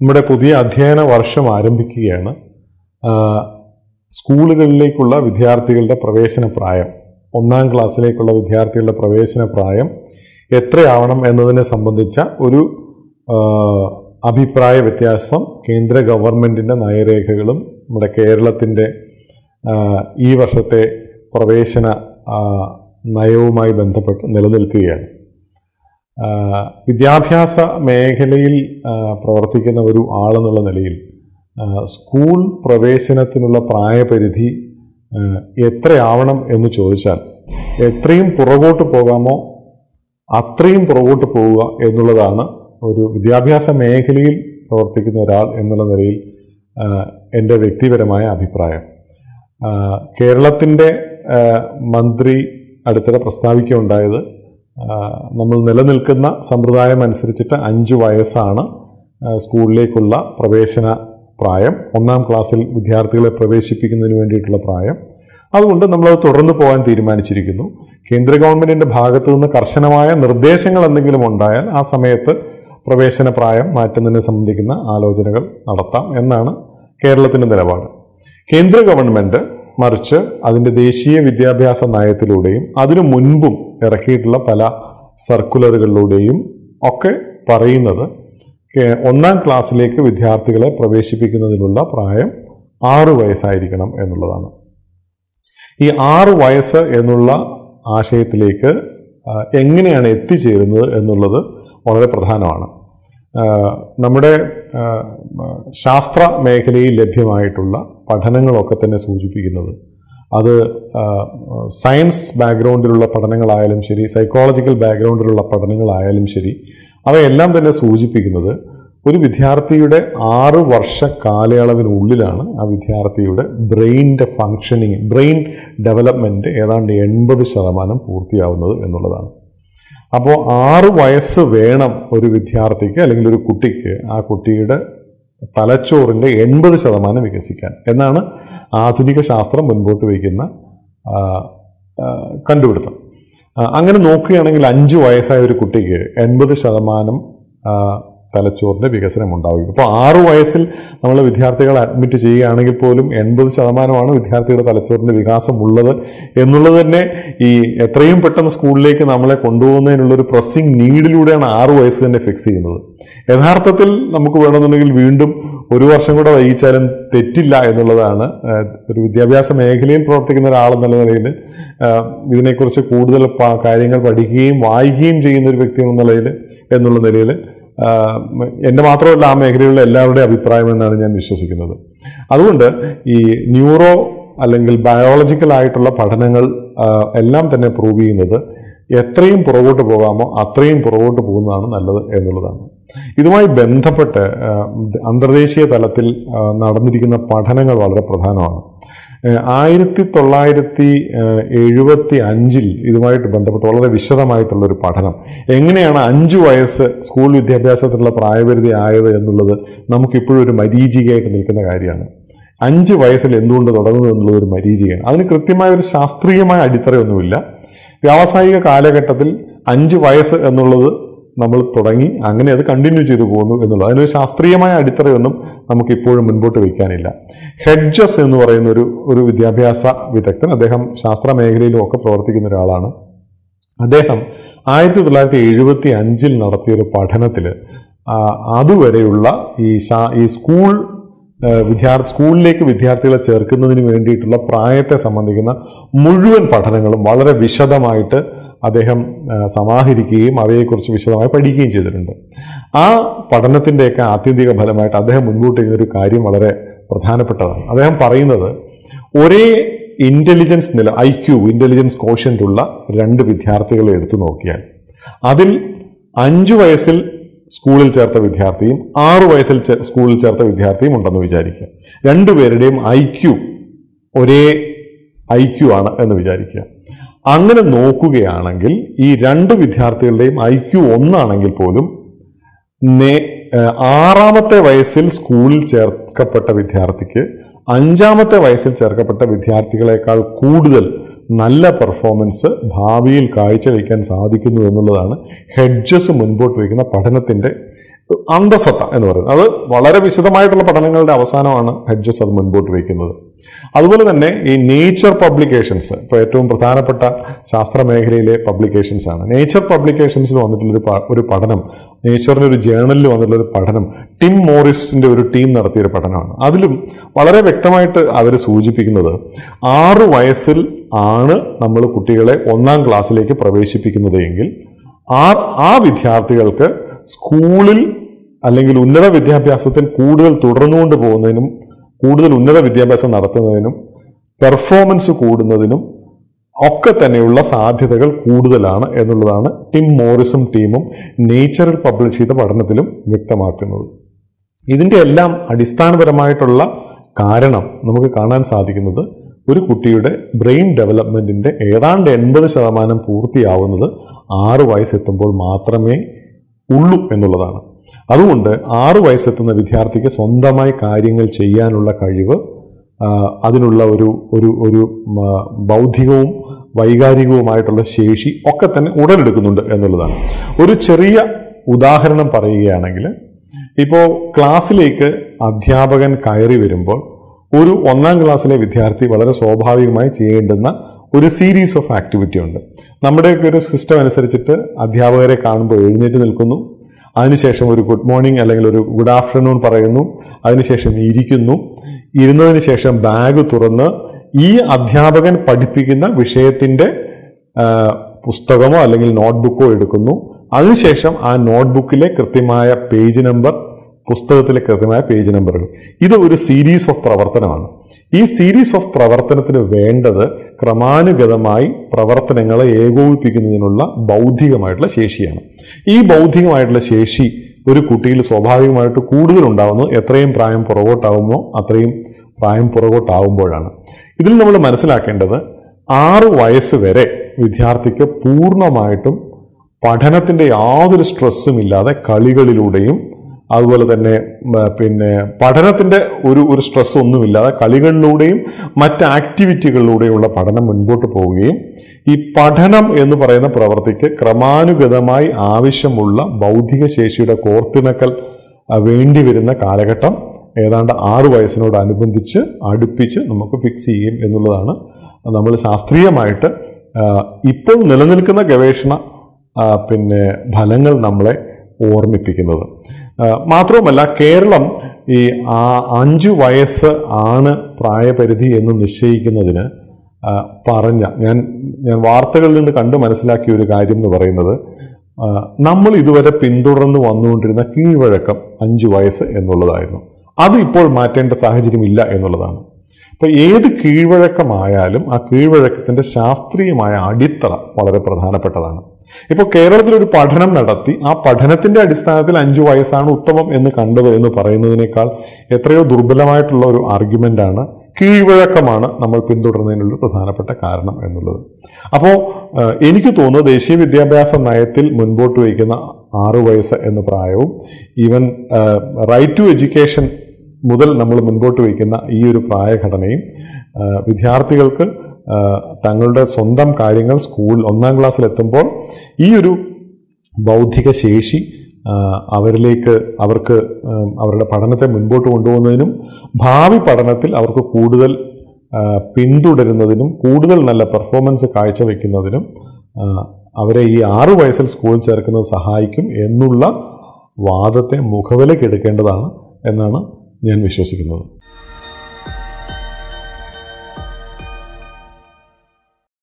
നമ്മുടെ പുതിയ അധ്യയന വർഷം ആരംഭിക്കുകയാണ്. സ്കൂളുകളിലേക്കുള്ള വിദ്യാർത്ഥികളുടെ പ്രവേശന പ്രായം ഒന്നാം ക്ലാസ്സിലേക്കുള്ള വിദ്യാർത്ഥികളുടെ പ്രവേശന പ്രായം എത്രയാവണം എന്നതിനെ സംബന്ധിച്ച ഒരു അഭിപ്രായ വ്യത്യാസം കേന്ദ്ര ഗവൺമെന്റിന്റെ നയരേഖകളും നമ്മുടെ കേരളത്തിന്റെ ഈ വർഷത്തെ പ്രവേശന നയവുമായി ബന്ധപ്പെട്ട് നിലനിൽക്കുകയാണ്. വിദ്യാഭ്യാസ മേഖലയിൽ പ്രവർത്തിക്കുന്ന ഒരു ആളെന്നുള്ള നിലയിൽ സ്കൂൾ പ്രവേശനത്തിനുള്ള പ്രായപരിധി എത്രയാവണം എന്ന് ചോദിച്ചാൽ എത്രയും പുറകോട്ട് പോകാമോ അത്രയും പുറകോട്ട് പോവുക എന്നുള്ളതാണ് ഒരു വിദ്യാഭ്യാസ മേഖലയിൽ പ്രവർത്തിക്കുന്ന ഒരാൾ എന്നുള്ള നിലയിൽ എന്റെ വ്യക്തിപരമായ അഭിപ്രായം. കേരളത്തിന്റെ മന്ത്രി അടുത്തിടെ പ്രസ്താവിക്കുകയുണ്ടായത് നമ്മൾ നിലനിൽക്കുന്ന സമ്പ്രദായം അനുസരിച്ചിട്ട് അഞ്ച് വയസ്സാണ് സ്കൂളിലേക്കുള്ള പ്രവേശന പ്രായം. ഒന്നാം ക്ലാസ്സിൽ വിദ്യാർത്ഥികളെ പ്രവേശിപ്പിക്കുന്നതിന് വേണ്ടിയിട്ടുള്ള പ്രായം. അതുകൊണ്ട് നമ്മളത് തുടർന്ന് പോകാൻ തീരുമാനിച്ചിരിക്കുന്നു. കേന്ദ്ര ഗവൺമെന്റിന്റെ ഭാഗത്തു നിന്ന് കർശനമായ നിർദ്ദേശങ്ങൾ എന്തെങ്കിലും ഉണ്ടായാൽ ആ സമയത്ത് പ്രവേശന പ്രായം മാറ്റുന്നതിനെ സംബന്ധിക്കുന്ന ആലോചനകൾ നടത്താം എന്നാണ് കേരളത്തിന്റെ നിലപാട്. കേന്ദ്ര ഗവൺമെന്റ് മറിച്ച് അതിന്റെ ദേശീയ വിദ്യാഭ്യാസ നയത്തിലൂടെയും അതിനു മുൻപും ഇറക്കിയിട്ടുള്ള പല സർക്കുലറുകളിലൂടെയും ഒക്കെ പറയുന്നത് ഒന്നാം ക്ലാസ്സിലേക്ക് വിദ്യാർത്ഥികളെ പ്രവേശിപ്പിക്കുന്നതിനുള്ള പ്രായം ആറു വയസ്സായിരിക്കണം എന്നുള്ളതാണ്. ഈ ആറു വയസ്സ് എന്നുള്ള ആശയത്തിലേക്ക് എങ്ങനെയാണ് എത്തിച്ചേരുന്നത് എന്നുള്ളത് വളരെ പ്രധാനമാണ്. നമ്മുടെ ശാസ്ത്ര മേഖലയിൽ ലഭ്യമായിട്ടുള്ള പഠനങ്ങളൊക്കെ തന്നെ സൂചിപ്പിക്കുന്നത് അത് സയൻസ് ബാക്ക്ഗ്രൗണ്ടിലുള്ള പഠനങ്ങളായാലും ശരി സൈക്കോളജിക്കൽ ബാക്ക്ഗ്രൗണ്ടിലുള്ള പഠനങ്ങളായാലും ശരി അവയെല്ലാം തന്നെ സൂചിപ്പിക്കുന്നത് ഒരു വിദ്യാർത്ഥിയുടെ ആറ് വർഷ കാലയളവിനുള്ളിലാണ് ആ വിദ്യാർത്ഥിയുടെ ബ്രെയിനിന്റെ ഫങ്ഷനിങ് ബ്രെയിൻ ഡെവലപ്മെന്റ് ഏതാണ്ട് എൺപത് ശതമാനം പൂർത്തിയാവുന്നത് എന്നുള്ളതാണ്. അപ്പോൾ ആറ് വയസ്സ് വേണം ഒരു വിദ്യാർത്ഥിക്ക് അല്ലെങ്കിൽ ഒരു കുട്ടിക്ക് ആ കുട്ടിയുടെ തലച്ചോറിന്റെ എൺപത് ശതമാനം വികസിക്കാൻ എന്നാണ് ആധുനിക ശാസ്ത്രം മുൻപോട്ട് വയ്ക്കുന്ന കണ്ടുപിടുത്തം. അങ്ങനെ നോക്കുകയാണെങ്കിൽ അഞ്ച് വയസ്സായ ഒരു കുട്ടിക്ക് എൺപത് ശതമാനം ആ, തലച്ചോറിന്റെ വികസനം ഉണ്ടാവുകയും. അപ്പോൾ ആറു വയസ്സിൽ നമ്മൾ വിദ്യാർത്ഥികളെ അഡ്മിറ്റ് ചെയ്യുകയാണെങ്കിൽ പോലും എൺപത് ശതമാനമാണ് വിദ്യാർത്ഥികളുടെ തലച്ചോറിന്റെ വികാസം ഉള്ളത് എന്നുള്ളത് തന്നെ ഈ എത്രയും പെട്ടെന്ന് സ്കൂളിലേക്ക് നമ്മളെ കൊണ്ടുപോകുന്നതിനുള്ള ഒരു പ്രസ്സിംഗ് നീഡിലൂടെയാണ് ആറു വയസ്സ് തന്നെ ഫിക്സ് ചെയ്യുന്നത്. യഥാർത്ഥത്തിൽ നമുക്ക് വേണമെന്നുണ്ടെങ്കിൽ വീണ്ടും ഒരു വർഷം കൂടെ വൈകിച്ചാലും തെറ്റില്ല എന്നുള്ളതാണ് ഒരു വിദ്യാഭ്യാസ മേഖലയിൽ പ്രവർത്തിക്കുന്ന ഒരാളെന്നുള്ള നിലയിൽ ഇതിനെക്കുറിച്ച് കൂടുതൽ കാര്യങ്ങൾ പഠിക്കുകയും വായിക്കുകയും ചെയ്യുന്ന ഒരു വ്യക്തി എന്ന നിലയിൽ എന്നുള്ള നിലയിൽ എന്റെ മാത്രമല്ല ആ മേഖലയിലുള്ള എല്ലാവരുടെയും അഭിപ്രായം എന്നാണ് ഞാൻ വിശ്വസിക്കുന്നത്. അതുകൊണ്ട് ഈ ന്യൂറോ അല്ലെങ്കിൽ ബയോളജിക്കൽ ആയിട്ടുള്ള പഠനങ്ങൾ എല്ലാം തന്നെ പ്രൂവ് ചെയ്യുന്നത് എത്രയും പുറകോട്ട് പോകാമോ അത്രയും പുറകോട്ട് പോകുന്നതാണ് നല്ലത് എന്നുള്ളതാണ്. ഇതുമായി ബന്ധപ്പെട്ട് അന്തർദേശീയ തലത്തിൽ നടന്നിരിക്കുന്ന പഠനങ്ങൾ വളരെ പ്രധാനമാണ്. ആയിരത്തി തൊള്ളായിരത്തി എഴുപത്തി അഞ്ചിൽ ഇതുമായിട്ട് ബന്ധപ്പെട്ട് വളരെ വിശദമായിട്ടുള്ള ഒരു പഠനം. എങ്ങനെയാണ് അഞ്ചു വയസ്സ് സ്കൂൾ വിദ്യാഭ്യാസത്തിലുള്ള പ്രായപരിധി ആയത് എന്നുള്ളത് നമുക്കിപ്പോഴും ഒരു മരീചികയായിട്ട് നിൽക്കുന്ന കാര്യമാണ്. അഞ്ച് വയസ്സിൽ എന്തുകൊണ്ട് തുടങ്ങുന്നു എന്നുള്ളത് ഒരു മരീചികയാണ്. അതിന് കൃത്യമായ ഒരു ശാസ്ത്രീയമായ അടിത്തറയൊന്നുമില്ല. വ്യാവസായിക കാലഘട്ടത്തിൽ അഞ്ച് വയസ്സ് എന്നുള്ളത് നമ്മൾ തുടങ്ങി അങ്ങനെ അത് കണ്ടിന്യൂ ചെയ്തു പോകുന്നു എന്നുള്ളത്. അതിനൊരു ശാസ്ത്രീയമായ അടിത്തറയൊന്നും നമുക്ക് ഇപ്പോഴും മുൻപോട്ട് വയ്ക്കാനില്ല ഹെഡ്ജസ് എന്ന് പറയുന്ന ഒരു ഒരു വിദ്യാഭ്യാസ വിദഗ്ധൻ അദ്ദേഹം ശാസ്ത്ര മേഖലയിലും ഒക്കെ പ്രവർത്തിക്കുന്ന ഒരാളാണ്. അദ്ദേഹം ആയിരത്തി തൊള്ളായിരത്തി എഴുപത്തി അഞ്ചിൽ നടത്തിയ ഒരു പഠനത്തിൽ അതുവരെയുള്ള ഈ ശാ- ഈ സ്കൂൾ വിദ്യാർത്ഥി സ്കൂളിലേക്ക് വിദ്യാർത്ഥികളെ ചേർക്കുന്നതിന് വേണ്ടിയിട്ടുള്ള പ്രായത്തെ സംബന്ധിക്കുന്ന മുഴുവൻ പഠനങ്ങളും വളരെ വിശദമായിട്ട് അദ്ദേഹം സമാഹരിക്കുകയും അവയെക്കുറിച്ച് വിശദമായി പഠിക്കുകയും ചെയ്തിട്ടുണ്ട്. ആ പഠനത്തിന്റെയൊക്കെ ആത്യന്തിക ഫലമായിട്ട് അദ്ദേഹം മുൻകൂട്ടി ഒരു കാര്യം വളരെ പ്രധാനപ്പെട്ടതാണ്. അദ്ദേഹം പറയുന്നത് ഒരേ ഇന്റലിജൻസ് നില ഐ ക്യു ഇന്റലിജൻസ് കോഷ്യന്റുള്ള രണ്ട് വിദ്യാർത്ഥികളെ എടുത്തു നോക്കിയാൽ അതിൽ അഞ്ചു വയസ്സിൽ സ്കൂളിൽ ചേർത്ത വിദ്യാർത്ഥിയും ആറു വയസ്സിൽ സ്കൂളിൽ ചേർത്ത വിദ്യാർത്ഥിയും ഉണ്ടെന്ന് വിചാരിക്കുക. രണ്ടുപേരുടെയും ഐ ക്യു ഒരേ ഐ ക്യു ആണ് എന്ന് വിചാരിക്കുക. അങ്ങനെ നോക്കുകയാണെങ്കിൽ ഈ രണ്ട് വിദ്യാർത്ഥികളുടെയും ഐ ക്യു ഒന്നാണെങ്കിൽ പോലും ആറാമത്തെ വയസ്സിൽ സ്കൂളിൽ ചേർക്കപ്പെട്ട വിദ്യാർത്ഥിക്ക് അഞ്ചാമത്തെ വയസ്സിൽ ചേർക്കപ്പെട്ട വിദ്യാർത്ഥികളെക്കാൾ കൂടുതൽ നല്ല പെർഫോമൻസ് ഭാവിയിൽ കാഴ്ചവെക്കാൻ സാധിക്കുന്നു എന്നുള്ളതാണ് ഹെഡ്ജസ് മുൻപോട്ട് വയ്ക്കുന്ന പഠനത്തിന്റെ അന്തസത്ത എന്ന് പറയുന്നത്. അത് വളരെ വിശദമായിട്ടുള്ള പഠനങ്ങളുടെ അവസാനമാണ് ഹെഡ്ജസ് അത് മുൻപോട്ട് വയ്ക്കുന്നത്. അതുപോലെ തന്നെ ഈ നേച്ചർ പബ്ലിക്കേഷൻസ് ഇപ്പോൾ ഏറ്റവും പ്രധാനപ്പെട്ട ശാസ്ത്ര മേഖലയിലെ പബ്ലിക്കേഷൻസ് ആണ്. നേച്ചർ പബ്ലിക്കേഷൻസിൽ വന്നിട്ടുള്ള ഒരു പഠനം നേച്ചറിന്റെ ഒരു ജേണലിൽ വന്നിട്ടുള്ള ഒരു പഠനം ടിം മോറിസിന്റെ ഒരു ടീം നടത്തിയ ഒരു പഠനമാണ്. അതിലും വളരെ വ്യക്തമായിട്ട് അവർ സൂചിപ്പിക്കുന്നത് ആറ് വയസ്സിൽ ആണ് നമ്മൾ കുട്ടികളെ ഒന്നാം ക്ലാസ്സിലേക്ക് പ്രവേശിപ്പിക്കുന്നത് എങ്കിൽ ആ ആ വിദ്യാർത്ഥികൾക്ക് സ്കൂളിൽ അല്ലെങ്കിൽ ഉന്നത വിദ്യാഭ്യാസത്തിൽ കൂടുതൽ തുടർന്നുകൊണ്ട് പോകുന്നതിനും കൂടുതൽ ഉന്നത വിദ്യാഭ്യാസം നടത്തുന്നതിനും പെർഫോമൻസ് കൂടുന്നതിനും ഒക്കെ തന്നെയുള്ള സാധ്യതകൾ കൂടുതലാണ് എന്നുള്ളതാണ് ടിം മോറിസും ടീമും നേച്ചറിൽ പബ്ലിഷ് ചെയ്ത പഠനത്തിലും വ്യക്തമാക്കുന്നത്. ഇതിന്റെ എല്ലാം അടിസ്ഥാനപരമായിട്ടുള്ള കാരണം നമുക്ക് കാണാൻ സാധിക്കുന്നത് ഒരു കുട്ടിയുടെ ബ്രെയിൻ ഡെവലപ്മെന്റിന്റെ ഏതാണ്ട് എൺപത് ശതമാനം പൂർത്തിയാവുന്നത് ആറ് വയസ്സെത്തുമ്പോൾ മാത്രമേ ഉള്ളൂ എന്നുള്ളതാണ്. അതുകൊണ്ട് ആറു വയസ്സെത്തുന്ന വിദ്യാർത്ഥിക്ക് സ്വന്തമായി കാര്യങ്ങൾ ചെയ്യാനുള്ള കഴിവ് അതിനുള്ള ഒരു ഒരു ഒരു ബൗദ്ധികവും വൈകാരികവുമായിട്ടുള്ള ശേഷി ഒക്കെ തന്നെ ഉടലെടുക്കുന്നുണ്ട് എന്നുള്ളതാണ്. ഒരു ചെറിയ ഉദാഹരണം പറയുകയാണെങ്കിൽ ഇപ്പോൾ ക്ലാസ്സിലേക്ക് അധ്യാപകൻ കയറി വരുമ്പോൾ ഒരു ഒന്നാം ക്ലാസ്സിലെ വിദ്യാർത്ഥി വളരെ സ്വാഭാവികമായി ചെയ്യേണ്ടുന്ന ഒരു സീരീസ് ഓഫ് ആക്ടിവിറ്റി ഉണ്ട്. നമ്മുടെയൊക്കെ ഒരു സിസ്റ്റം അനുസരിച്ചിട്ട് അധ്യാപകരെ കാണുമ്പോൾ എഴുന്നേറ്റ് നിൽക്കുന്നു. അതിനുശേഷം ഒരു ഗുഡ് മോർണിംഗ് അല്ലെങ്കിൽ ഒരു ഗുഡ് ആഫ്റ്റർനൂൺ പറയുന്നു. അതിനുശേഷം ഇരിക്കുന്നു. ഇരുന്നതിന് ശേഷം ബാഗ് തുറന്ന് ഈ അധ്യാപകൻ പഠിപ്പിക്കുന്ന വിഷയത്തിന്റെ പുസ്തകമോ അല്ലെങ്കിൽ നോട്ട്ബുക്കോ എടുക്കുന്നു. അതിനുശേഷം ആ നോട്ട്ബുക്കിലെ കൃത്യമായ പേജ് നമ്പർ പുസ്തകത്തിലെ കൃത്യമായ പേജ് നമ്പറുകൾ ഇത് ഒരു സീരീസ് ഓഫ് പ്രവർത്തനമാണ്. ഈ സീരീസ് ഓഫ് പ്രവർത്തനത്തിന് വേണ്ടത് ക്രമാനുഗതമായി പ്രവർത്തനങ്ങളെ ഏകോപിപ്പിക്കുന്നതിനുള്ള ബൗദ്ധികമായിട്ടുള്ള ശേഷിയാണ്. ഈ ബൗദ്ധികമായിട്ടുള്ള ശേഷി ഒരു കുട്ടിയിൽ സ്വാഭാവികമായിട്ട് കൂടുതൽ ഉണ്ടാകുന്നു എത്രയും പ്രായം പുറകോട്ടാവുമോ അത്രയും പ്രായം പുറകോട്ടാവുമ്പോഴാണ്. ഇതിൽ നമ്മൾ മനസ്സിലാക്കേണ്ടത് ആറ് വയസ്സ് വരെ വിദ്യാർത്ഥിക്ക് പൂർണമായിട്ടും പഠനത്തിന്റെ യാതൊരു സ്ട്രെസ്സും ഇല്ലാതെ കളികളിലൂടെയും അതുപോലെ തന്നെ പിന്നെ പഠനത്തിന്റെ ഒരു ഒരു സ്ട്രെസ് ഒന്നുമില്ലാതെ കളികളിലൂടെയും മറ്റ് ആക്ടിവിറ്റികളിലൂടെയുള്ള പഠനം മുൻപോട്ട് പോവുകയും ഈ പഠനം എന്ന് പറയുന്ന പ്രവൃത്തിക്ക് ക്രമാനുഗതമായി ആവശ്യമുള്ള ബൗദ്ധിക ശേഷിയുടെ കോർത്തിണക്കൽ വേണ്ടി വരുന്ന കാലഘട്ടം ഏതാണ്ട് ആറു വയസ്സിനോടനുബന്ധിച്ച് അടുപ്പിച്ച് നമുക്ക് ഫിക്സ് ചെയ്യും എന്നുള്ളതാണ് നമ്മൾ ശാസ്ത്രീയമായിട്ട് ഇപ്പോൾ നിലനിൽക്കുന്ന ഗവേഷണ പിന്നെ ഫലങ്ങൾ നമ്മളെ ഓർമ്മിപ്പിക്കുന്നത്. മാത്രവുമല്ല കേരളം ഈ ആ അഞ്ചു വയസ്സ് ആണ് പ്രായപരിധി എന്ന് നിശ്ചയിക്കുന്നതിന് പറഞ്ഞ ഞാൻ ഞാൻ വാർത്തകളിൽ നിന്ന് കണ്ടു മനസ്സിലാക്കിയ ഒരു കാര്യം എന്ന് പറയുന്നത് നമ്മൾ ഇതുവരെ പിന്തുടർന്ന് വന്നുകൊണ്ടിരുന്ന കീഴ്വഴക്കം അഞ്ചു വയസ്സ് എന്നുള്ളതായിരുന്നു. അത് ഇപ്പോൾ മാറ്റേണ്ട സാഹചര്യമില്ല എന്നുള്ളതാണ്. അപ്പൊ ഏത് കീഴ്വഴക്കമായാലും ആ കീഴ്വഴക്കത്തിന്റെ ശാസ്ത്രീയമായ അടിത്തറ വളരെ പ്രധാനപ്പെട്ടതാണ്. ഇപ്പോൾ കേരളത്തിൽ ഒരു പഠനം നടത്തി ആ പഠനത്തിന്റെ അടിസ്ഥാനത്തിൽ അഞ്ചു വയസ്സാണ് ഉത്തമം എന്ന് കണ്ടത് എന്ന് പറയുന്നതിനേക്കാൾ എത്രയോ ദുർബലമായിട്ടുള്ള ഒരു ആർഗ്യുമെന്റ് ആണ്. കീഴ്വഴക്കമാണ് നമ്മൾ പിന്തുടരുന്നതിനുള്ള പ്രധാനപ്പെട്ട കാരണം എന്നുള്ളത്. അപ്പോൾ എനിക്ക് തോന്നുന്നു ദേശീയ വിദ്യാഭ്യാസ നയത്തിൽ മുൻപോട്ട് വയ്ക്കുന്ന ആറു വയസ്സ് എന്ന പ്രായവും ഈവൻ റൈറ്റ് ടു എഡ്യൂക്കേഷൻ മുതൽ നമ്മൾ മുൻപോട്ട് വയ്ക്കുന്ന ഈ ഒരു പ്രായഘടനയും വിദ്യാർത്ഥികൾക്ക് തങ്ങളുടെ സ്വന്തം കാര്യങ്ങൾ സ്കൂൾ ഒന്നാം ക്ലാസ്സിൽ എത്തുമ്പോൾ ഈ ഒരു ബൗദ്ധിക ശേഷി അവരിലേക്ക് അവർക്ക് അവരുടെ പഠനത്തെ മുൻപോട്ട് കൊണ്ടുപോകുന്നതിനും ഭാവി പഠനത്തിൽ അവർക്ക് കൂടുതൽ പിന്തുടരുന്നതിനും കൂടുതൽ നല്ല പെർഫോമൻസ് കാഴ്ചവെക്കുന്നതിനും അവരെ ഈ ആറു വയസ്സിൽ സ്കൂളിൽ ചേർക്കുന്നത് സഹായിക്കും എന്നുള്ള വാദത്തെ മുഖവിലക്കെടുക്കേണ്ടതാണ് എന്നാണ് ഞാൻ വിശ്വസിക്കുന്നത്.